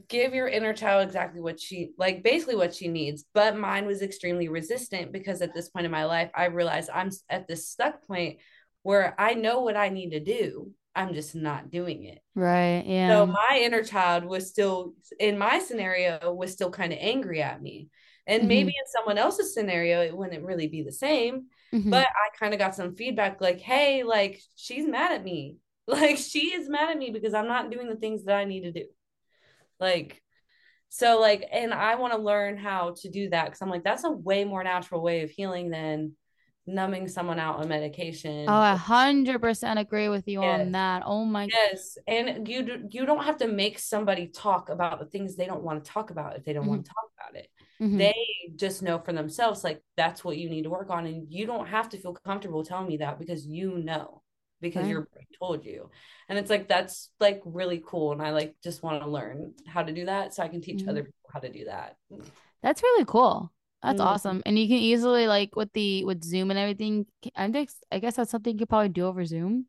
give your inner child exactly what she like basically what she needs but mine was extremely resistant because at this point in my life i realized i'm at this stuck point where I know what I need to do. I'm just not doing it. Right. Yeah. So my inner child was still in my scenario was still kind of angry at me. And mm-hmm. maybe in someone else's scenario it wouldn't really be the same. Mm-hmm. But I kind of got some feedback like, "Hey, like she's mad at me. Like she is mad at me because I'm not doing the things that I need to do." Like so like and I want to learn how to do that cuz I'm like that's a way more natural way of healing than numbing someone out on medication. Oh, a hundred percent agree with you yes. on that. Oh my yes, and you do, you don't have to make somebody talk about the things they don't want to talk about if they don't mm-hmm. want to talk about it. Mm-hmm. They just know for themselves like that's what you need to work on, and you don't have to feel comfortable telling me that because you know because right. your brain told you, and it's like that's like really cool, and I like just want to learn how to do that so I can teach mm-hmm. other people how to do that. That's really cool. That's mm. awesome. And you can easily like with the with Zoom and everything. I guess I guess that's something you could probably do over Zoom.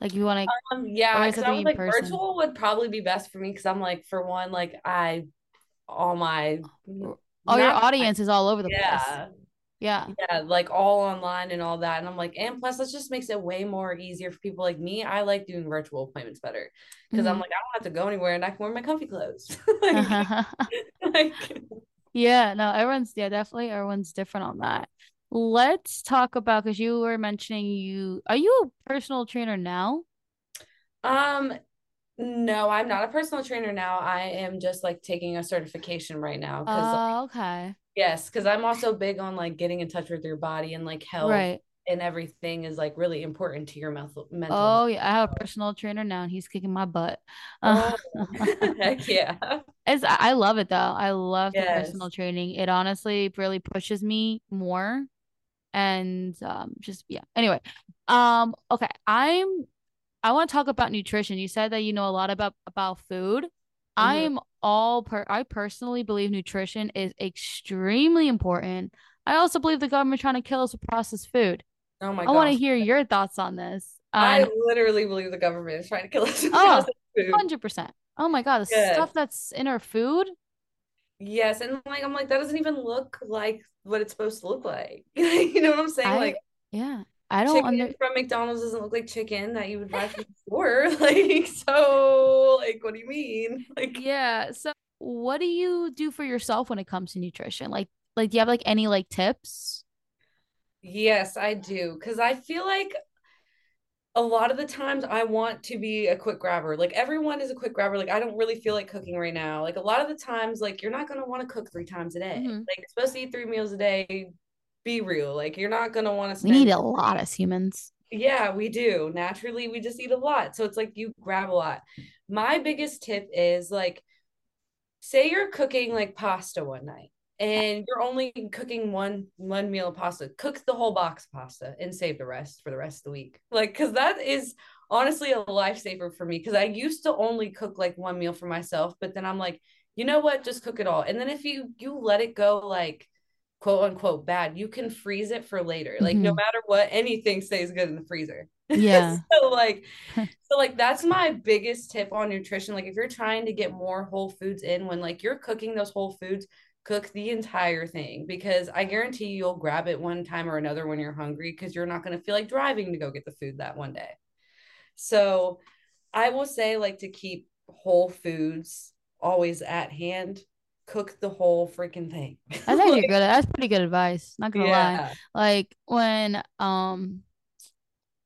Like you want to, um, yeah. Because I was like person? virtual would probably be best for me because I'm like for one, like I, all my, all your audience is all over the yeah. place. Yeah. Yeah, like all online and all that. And I'm like, and plus, that just makes it way more easier for people like me. I like doing virtual appointments better because mm-hmm. I'm like, I don't have to go anywhere and I can wear my comfy clothes. like, like yeah, no, everyone's yeah, definitely everyone's different on that. Let's talk about because you were mentioning you are you a personal trainer now? Um no, I'm not a personal trainer now. I am just like taking a certification right now. Oh, like, okay. Yes, because I'm also big on like getting in touch with your body and like health. Right and everything is like really important to your mental mental oh yeah i have a personal trainer now and he's kicking my butt oh, heck yeah it's, i love it though i love yes. the personal training it honestly really pushes me more and um just yeah anyway um okay i'm i want to talk about nutrition you said that you know a lot about about food mm-hmm. i'm all per i personally believe nutrition is extremely important I also believe the government trying to kill us with processed food. Oh my! I want to hear your thoughts on this. Um, I literally believe the government is trying to kill us. With oh, 100 percent. Oh my god, the yes. stuff that's in our food. Yes, and like I'm like that doesn't even look like what it's supposed to look like. you know what I'm saying? I, like yeah, I don't chicken under. from McDonald's doesn't look like chicken that you would buy from the store. Like so, like what do you mean? Like Yeah. So, what do you do for yourself when it comes to nutrition? Like, like, do you have like any like tips? yes, I do because I feel like a lot of the times I want to be a quick grabber. Like everyone is a quick grabber. Like I don't really feel like cooking right now. Like a lot of the times, like you're not gonna want to cook three times a day. Mhm. Like you're supposed to eat three meals a day. Be real. Like you're not gonna want to We need a lot as humans. Yeah, we do. Naturally, we just eat a lot. So it's like you grab a lot. My biggest tip is like, say you're cooking like pasta one night and you're only cooking one one meal of pasta. Cook the whole box of pasta and save the rest for the rest of the week. Like, because that is honestly a lifesaver for me. Because I used to only cook like one meal for myself, but then I'm like, you know what? Just cook it all. And then if you you let it go like quote unquote bad, you can freeze it for later. Like no Mhm. matter what, anything stays good in the freezer. Yeah. so like so like that's my biggest tip on nutrition. Like if you're trying to get more whole foods in when like you're cooking those whole foods, cook the entire thing because I guarantee you'll grab it one time or another when you're hungry because you're not going to feel like driving to go get the food that one day. So I will say like to keep whole foods always at hand, cook the whole freaking thing. That's actually Like, good. That's pretty good advice. Not gonna lie. Like when um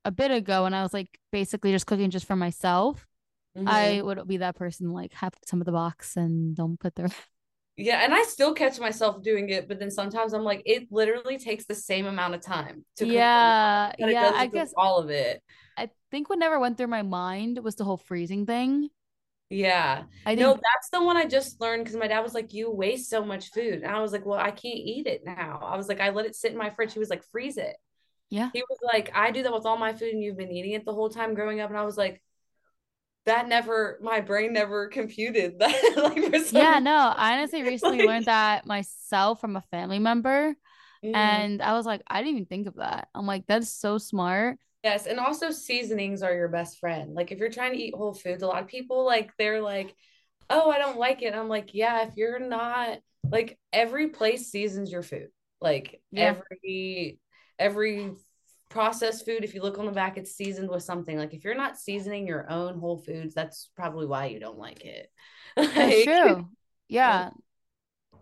a bit ago when I was like basically just cooking just for myself, Mhm. I would be that person like have some of the box and don't put the Yeah, and I still catch myself doing it, but then sometimes I'm like, it literally takes the same amount of time to Yeah, it yeah, I guess all of it. I think what never went through my mind was the whole freezing thing. Yeah. I know that's the one I just learned because my dad was like, You waste so much food. And I was like, Well, I can't eat it now. I was like, I let it sit in my fridge. He was like, Freeze it. yeah. He was like, I do that with all my food and you've been eating it the whole time growing up. And I was like, That never, my brain never computed that. like, some Yeah, no, I honestly recently Like- learned that myself from a family member, Mm. and I was like, I didn't even think of that. I'm like, that's so smart. Yes, and also seasonings are your best friend. Like if you're trying to eat whole foods, a lot of people like they're like, "Oh, I don't like it." I'm like, "Yeah, if you're not like every place seasons your food. Like Yeah. every every processed food, if you look on the back, it's seasoned with something. Like if you're not seasoning your own whole foods, that's probably why you don't like it. That's true. Yeah,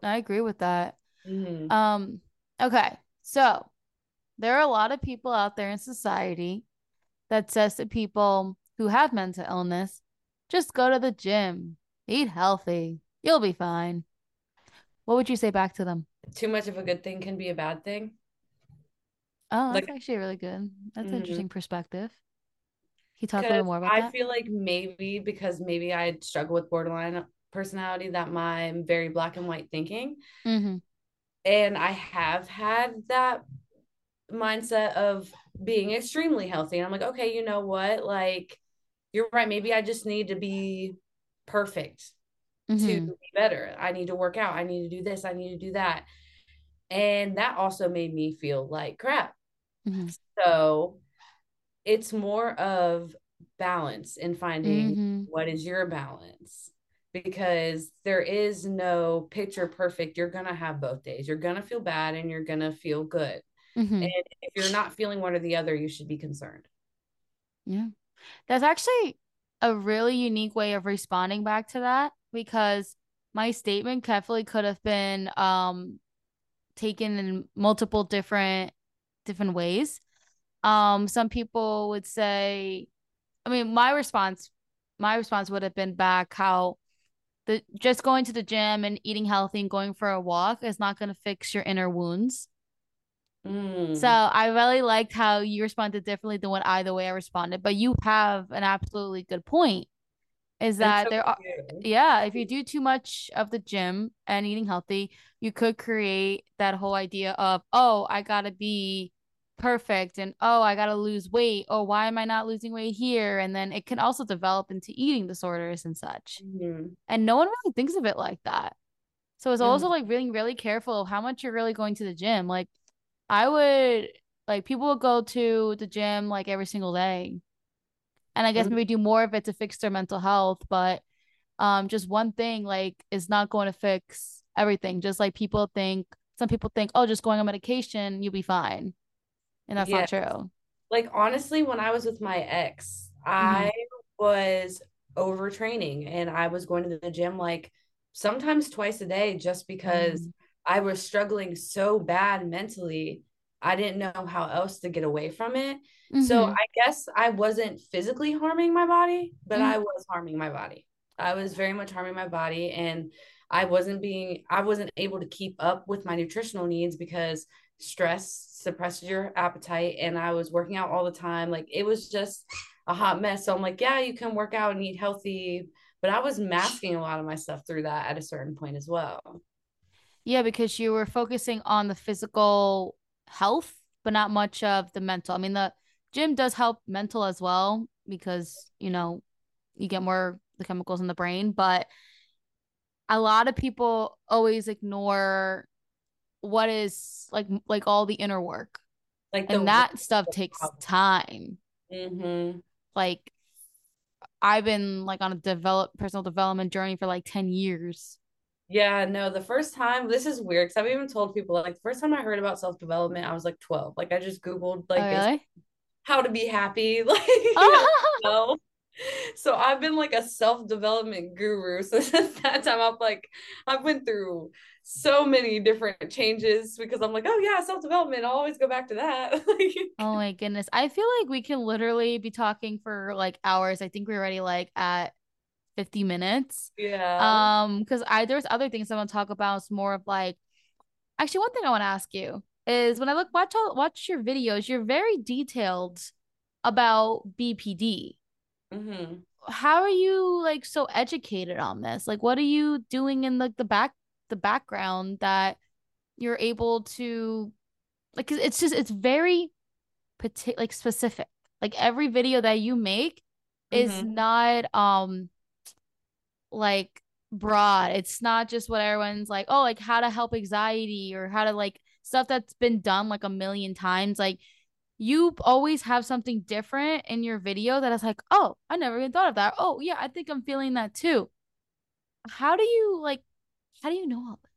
I agree with that. Mhm. Um, okay, so there are a lot of people out there in society that says to people who have mental illness, just go to the gym, eat healthy, you'll be fine. What would you say back to them? Too much of a good thing can be a bad thing. Oh, that's Like- actually really good. That's an Mhm. interesting perspective. Can you talk a little more about I that? feel like maybe because maybe I struggle with borderline personality that my very black and white thinking. Mm-hmm. And I have had that mindset of being extremely healthy. And I'm like, okay, you know what? Like, you're right. Maybe I just need to be perfect to Mm-hmm. be better. I need to work out. I need to do this. I need to do that. And that also made me feel like crap. Mm-hmm. So it's more of balance and finding Mm-hmm. what is your balance because there is no picture perfect. You're going to have both days. You're going to feel bad and you're going to feel good. Mm-hmm. And if you're not feeling one or the other, you should be concerned. Yeah. That's actually a really unique way of responding back to that because my statement definitely could have been um taken in multiple different different ways. Um some people would say I mean my response my response would have been back how the just going to the gym and eating healthy and going for a walk is not going to fix your inner wounds. Mm. So I really liked how you responded differently than what either way I responded. But you have an absolutely good point. Is that there are yeah, if you do too much of the gym and eating healthy, you could create that whole idea of, oh, I gotta be perfect and oh, I gotta lose weight. Oh, why am I not losing weight here? And then it can also develop into eating disorders and such. Mhm. And no one really thinks of it like that. So it's Mhm. also like being really careful of how much you're really going to the gym. Like I would like people would go to the gym like every single day. And I guess Mhm. maybe do more of it to fix their mental health, but um just one thing like is not going to fix everything. Just like people think, some people think, oh, just going on medication, you'll be fine. And that's not true. Like, honestly, when I was with my ex, mm-hmm. I was overtraining and I was going to the gym like sometimes twice a day just because mm. I was struggling so bad mentally. I didn't know how else to get away from it. Mm-hmm. So I guess I wasn't physically harming my body, but mm-hmm. I was harming my body. I was very much harming my body and I wasn't being I wasn't able to keep up with my nutritional needs because stress suppresses your appetite and I was working out all the time. Like it was just a hot mess. So I'm like, yeah, you can work out and eat healthy, but I was masking a lot of my stuff through that at a certain point as well. Yeah, because you were focusing on the physical health, but not much of the mental. I mean, the gym does help mental as well because, you know, you get more the chemicals in the brain, but a lot of people always ignore what is like like all the inner work. Like and that stuff takes time. Mm-hmm like I've been like on a develop personal development journey for like 10 years. Yeah, no, the first time this is weird because I've even told people like the first time I heard about self development, I was like 12. Like I just Googled like oh, really? how to be happy. Like oh. so I've been like a self development guru. Since that time, I've like I've been through so many different changes because I'm like, oh yeah, self development. I'll always go back to that. oh my goodness, I feel like we can literally be talking for like hours. I think we're already like at 50 minutes. Yeah. Um, because I there's other things I want to talk about. It's more of like, actually, one thing I want to ask you is when I look watch all watch your videos, you're very detailed about BPD. Mm-hmm. How are you like so educated on this? Like, what are you doing in like the back the background that you're able to like? It's just it's very particular, like specific. Like every video that you make mm-hmm. is not um like broad. It's not just what everyone's like, oh, like how to help anxiety or how to like stuff that's been done like a million times. Like you always have something different in your video that is like, oh, I never even thought of that. Oh, yeah, I think I'm feeling that too. How do you like, how do you know all this?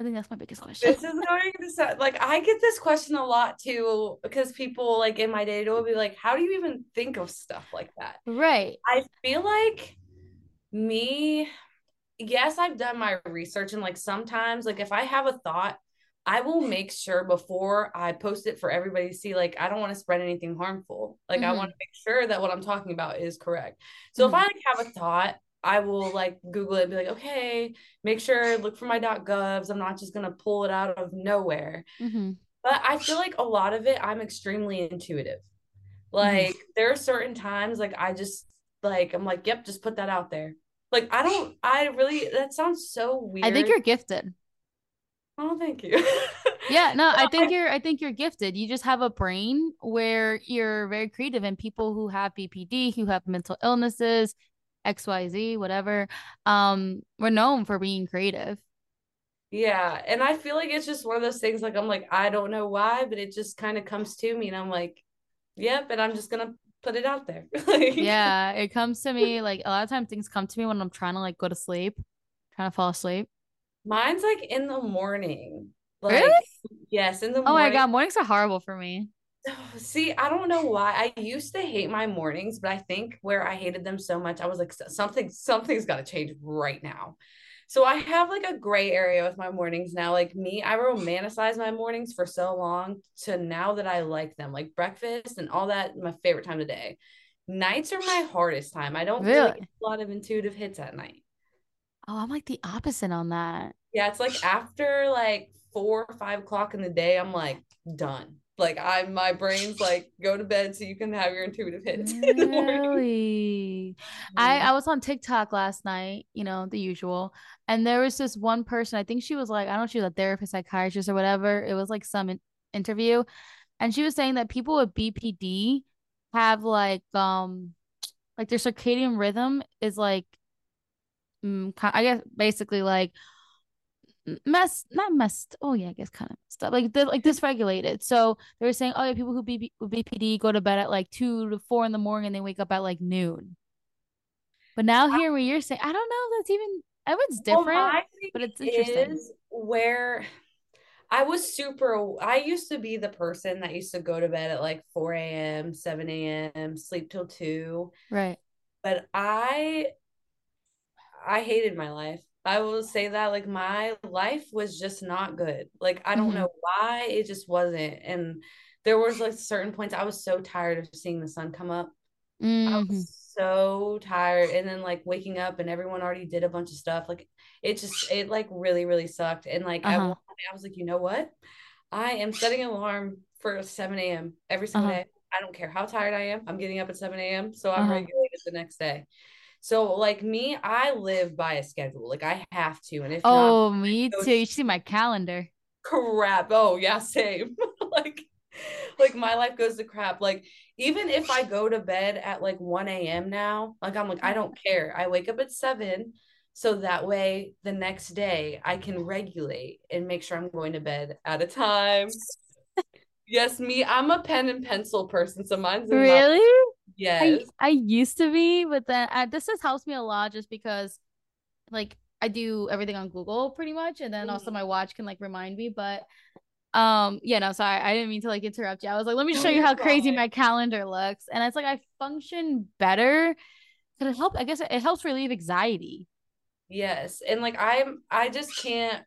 I think that's my biggest question. This is going to sound like I get this question a lot too because people like in my day will be like, how do you even think of stuff like that? Right. I feel like me, yes, I've done my research and like sometimes, like if I have a thought, I will make sure before I post it for everybody to see, like, I don't want to spread anything harmful. Like, mm-hmm. I want to make sure that what I'm talking about is correct. So mm-hmm. if I like, have a thought, I will like Google it and be like, okay, make sure, look for my .govs. I'm not just going to pull it out of nowhere. Mm-hmm. But I feel like a lot of it, I'm extremely intuitive. Mm-hmm. Like, there are certain times, like, I just, like, I'm like, yep, just put that out there. Like, I don't, I really, that sounds so weird. I think you're gifted. Oh, thank you. yeah, no, I think you're I think you're gifted. You just have a brain where you're very creative and people who have BPD, who have mental illnesses, XYZ, whatever, um, we're known for being creative. Yeah, and I feel like it's just one of those things like I'm like I don't know why, but it just kind of comes to me and I'm like, yep, and I'm just going to put it out there. yeah, it comes to me like a lot of times things come to me when I'm trying to like go to sleep, trying to fall asleep. Mine's like in the morning. Like, really? Yes, in the morning. Oh my god, mornings are horrible for me. See, I don't know why. I used to hate my mornings, but I think where I hated them so much, I was like, something, something's got to change right now. So I have like a gray area with my mornings now. Like me, I romanticize my mornings for so long to now that I like them, like breakfast and all that. My favorite time of day. Nights are my hardest time. I don't really get a lot of intuitive hits at night. Oh, I'm like the opposite on that. Yeah, it's like after like four or five o'clock in the day, I'm like done. Like I'm my brain's like go to bed so you can have your intuitive hits. Really? I I was on TikTok last night, you know, the usual. And there was this one person, I think she was like, I don't know, she was a therapist, psychiatrist or whatever. It was like some in- interview. And she was saying that people with BPD have like um like their circadian rhythm is like mm, I guess basically like messed not messed oh yeah i guess kind of stuff like like dysregulated so they were saying oh yeah people who B- bpd go to bed at like two to four in the morning and they wake up at like noon but now here where you're saying i don't know that's even Everyone's different, well, but it's interesting. is where I was super. I used to be the person that used to go to bed at like 4 a.m., 7 a.m., sleep till 2. Right. But I I hated my life. I will say that like my life was just not good. Like I don't Mhm. know why it just wasn't. And there was like certain points I was so tired of seeing the sun come up. I Mhm. was so tired and then like waking up and everyone already did a bunch of stuff. Like it just it like really really sucked. And like Uh-huh. one I was like, "You know what? I am setting an alarm for 7 a.m. every single Uh-huh. day. I don't care how tired I am. I'm getting up at 7 a.m. So I'm Uh-huh. regulated the next day. So like me, I live by a schedule. Like I have to. And if not, Oh, me go too. You see my calendar. crap. Oh yeah, same. like like my life goes to crap. Like even if I go to bed at like 1 a.m. now, like I'm like, I don't care. I wake up at seven. So that way the next day I can regulate and make sure I'm going to bed at a time. Yes, me. I'm a pen and pencil person. So mine's Really? I, yes. I used to be, but then uh, this has helped me a lot just because like I do everything on Google pretty much, and then also Mhm. my watch can like remind me. But um, yeah, no, sorry, I didn't mean to like interrupt you. I was like, let me show you how crazy my calendar looks, and it's like I function better. Cause it help. I guess it helps relieve anxiety. Yes. And like I'm I just can't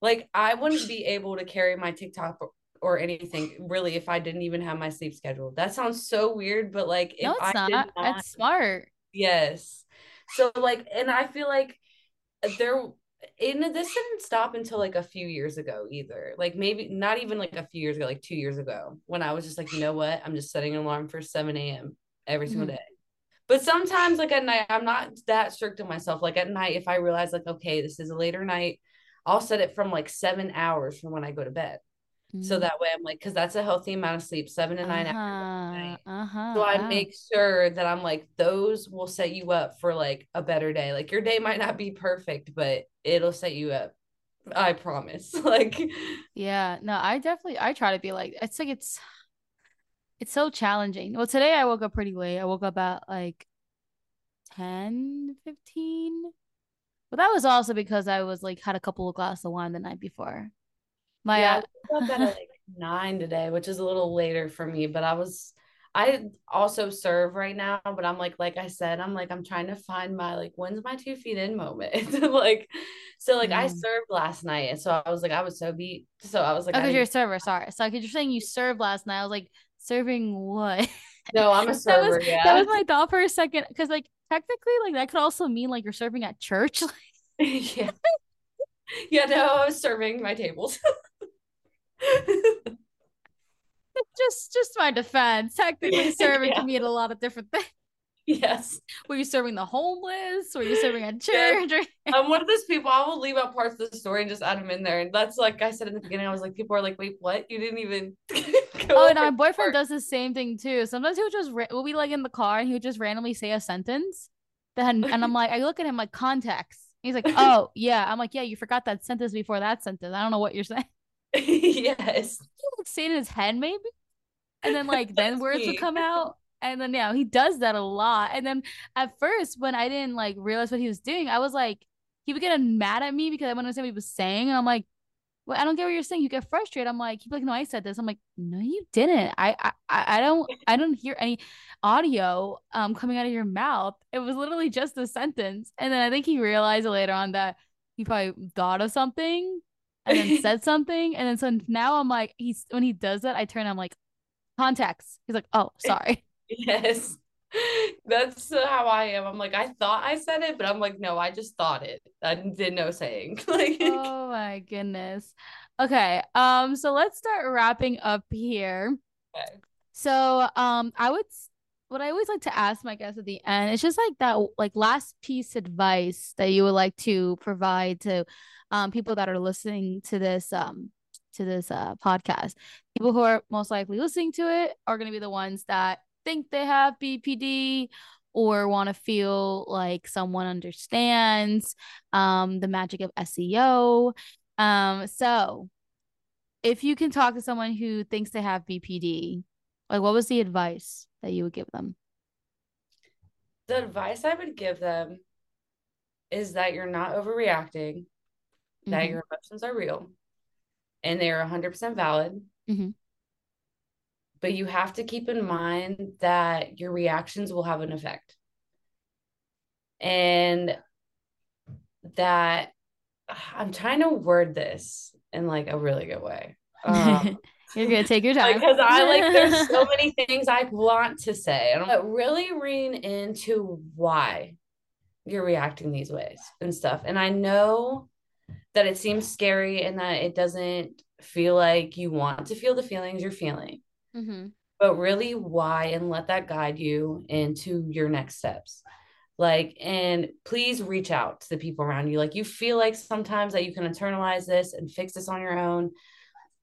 like I wouldn't be able to carry my TikTok or, anything really if I didn't even have my sleep schedule. That sounds so weird, but like if No, it's I not. not That's smart. yes. So like and I feel like there and this didn't stop until like a few years ago either. Like maybe not even like a few years ago, like two years ago, when I was just like, you know what? I'm just setting an alarm for 7 a.m. every single Mhm. day. But sometimes, like at night, I'm not that strict on myself. Like at night, if I realize, like, okay, this is a later night, I'll set it from like seven hours from when I go to bed. So Mm. that way, I'm like, because that's a healthy amount of sleep, seven to nine hours. Uh-huh. night. Uh-huh. So I wow. make sure that I'm like, those will set you up for like a better day. Like your day might not be perfect, but it'll set you up. I promise. like, Yeah, no, I definitely I try to be like it's like it's it's so challenging. Well, today I woke up pretty late. I woke up at like 10, 15. But that was also because I was like had a couple of glasses of wine the night before. My yeah, uh, I woke up at like nine today, which is a little later for me, but I was I also serve right now, but I'm like, like I said, I'm like, I'm trying to find my like when's my two feet in moment. like, so like I served last night, and so I was like, I was so beat. So I was like, oh, because you're a server, sorry. So because you're saying you served last night. I was like, serving what? no, I'm a That was server. yeah, that was my thought for a second. Because like technically, like that could also mean like you're serving at church. yeah, yeah. No, I was serving my tables. just just my defense. Technically, serving Yeah. can mean a lot of different things. yes. Were you serving the homeless? Were you serving at Yes. church? I'm one of those people. I will leave out parts of the story and just add them in there. And that's like I said in the beginning. I was like, people are like, "Wait, what? You didn't even." go Oh, and my boyfriend part." does the same thing too. Sometimes he would just ra- we'll be like in the car and he would just randomly say a sentence. Then and I'm like, I look at him like context. He's like, oh yeah. I'm like, yeah, you forgot that sentence before that sentence. I don't know what you're saying. yes. He would say it in his head maybe, and then like then words me. would come out. And then yeah, he does that a lot. And then at first, when I didn't like realize what he was doing, I was like, he would get mad at me because I wouldn't understand what he was saying, and I'm like, well, I don't get what you're saying. You get frustrated. I'm like, he'd like, no, I said this. I'm like, no, you didn't. I, I, I I don't, I don't hear any audio um coming out of your mouth. It was literally just a sentence. And then I think he realized later on that he probably thought of something and then said something. And then so now I'm like, he's when he does that, I turn. I'm like, context. He's like, oh, sorry. Yes. That's uh, how I am. I'm like, I thought I said it, but I'm like, no, I just thought it. I did no saying. like, oh my goodness. Okay. Um. So let's start wrapping up here. okay. So, um, I would, what I always like to ask my guests at the end, it's just like that, like last piece advice that you would like to provide to, um, people that are listening to this, um, to this uh podcast. People who are most likely listening to it are going to be the ones that think they have BPD or want to feel like someone understands, um, the magic of SEO. Um, so if you can talk to someone who thinks they have BPD, like what was the advice that you would give them? The advice I would give them is that you're not overreacting, that Mhm. your emotions are real and they're 100% valid. Mhm. But you have to keep in mind that your reactions will have an effect. And that I'm trying to word this in like a really good way. Um, You're gonna take your time because I like there's so many things I want to say. And but really lean into why you're reacting these ways and stuff. And I know that it seems scary and that it doesn't feel like you want to feel the feelings you're feeling. Mhm. But really why and let that guide you into your next steps. Like, and please reach out to the people around you. Like, you feel like sometimes that you can internalize this and fix this on your own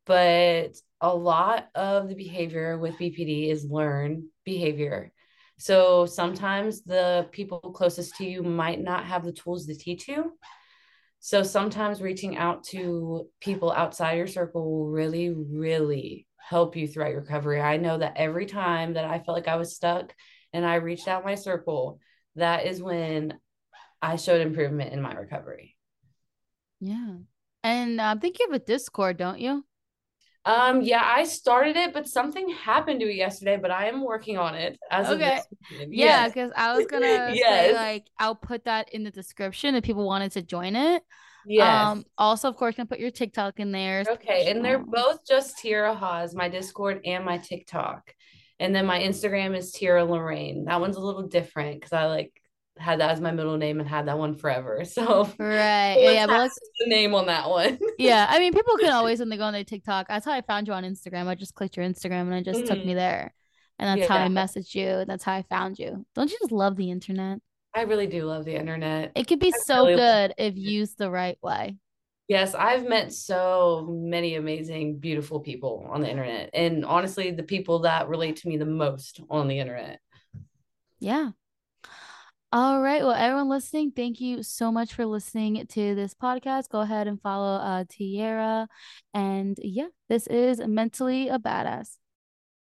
but a lot of the behavior with BPD is learned behavior. So sometimes the people closest to you might not have the tools to teach you. So sometimes reaching out to people outside your circle will really, really help you throughout your recovery. I know that every time that I felt like I was stuck and I reached out my circle, that is when I showed improvement in my recovery. Yeah. And um, I think you have a Discord, don't you? Um, yeah, I started it, but something happened to it yesterday, but I am working on it as Okay. of this weekend. Yeah, Yes. because I was gonna say like I'll put that in the description if people wanted to join it. Yes. Um, also, of course, gonna put your TikTok in there. okay, and they're both just Tierra Haas, my Discord and my TikTok. And then my Instagram is Tierra Lorain. That one's a little different because I like had that as my middle name and had that one forever. So Right. Yeah, but like, have the name on that one. yeah, I mean, people can always when they go on their TikTok. That's how I found you on Instagram. I just clicked your Instagram and it just took me Mhm. there, and that's how I messaged you. And that's how I found you. Don't you just love the internet? I really do love the internet. It could be I so really good if used the right way. Yes, I've met so many amazing, beautiful people on the internet. And honestly, the people that relate to me the most on the internet. Yeah. All right. Well, everyone listening, thank you so much for listening to this podcast. Go ahead and follow uh Tierra. And yeah, this is Mentally a Badass.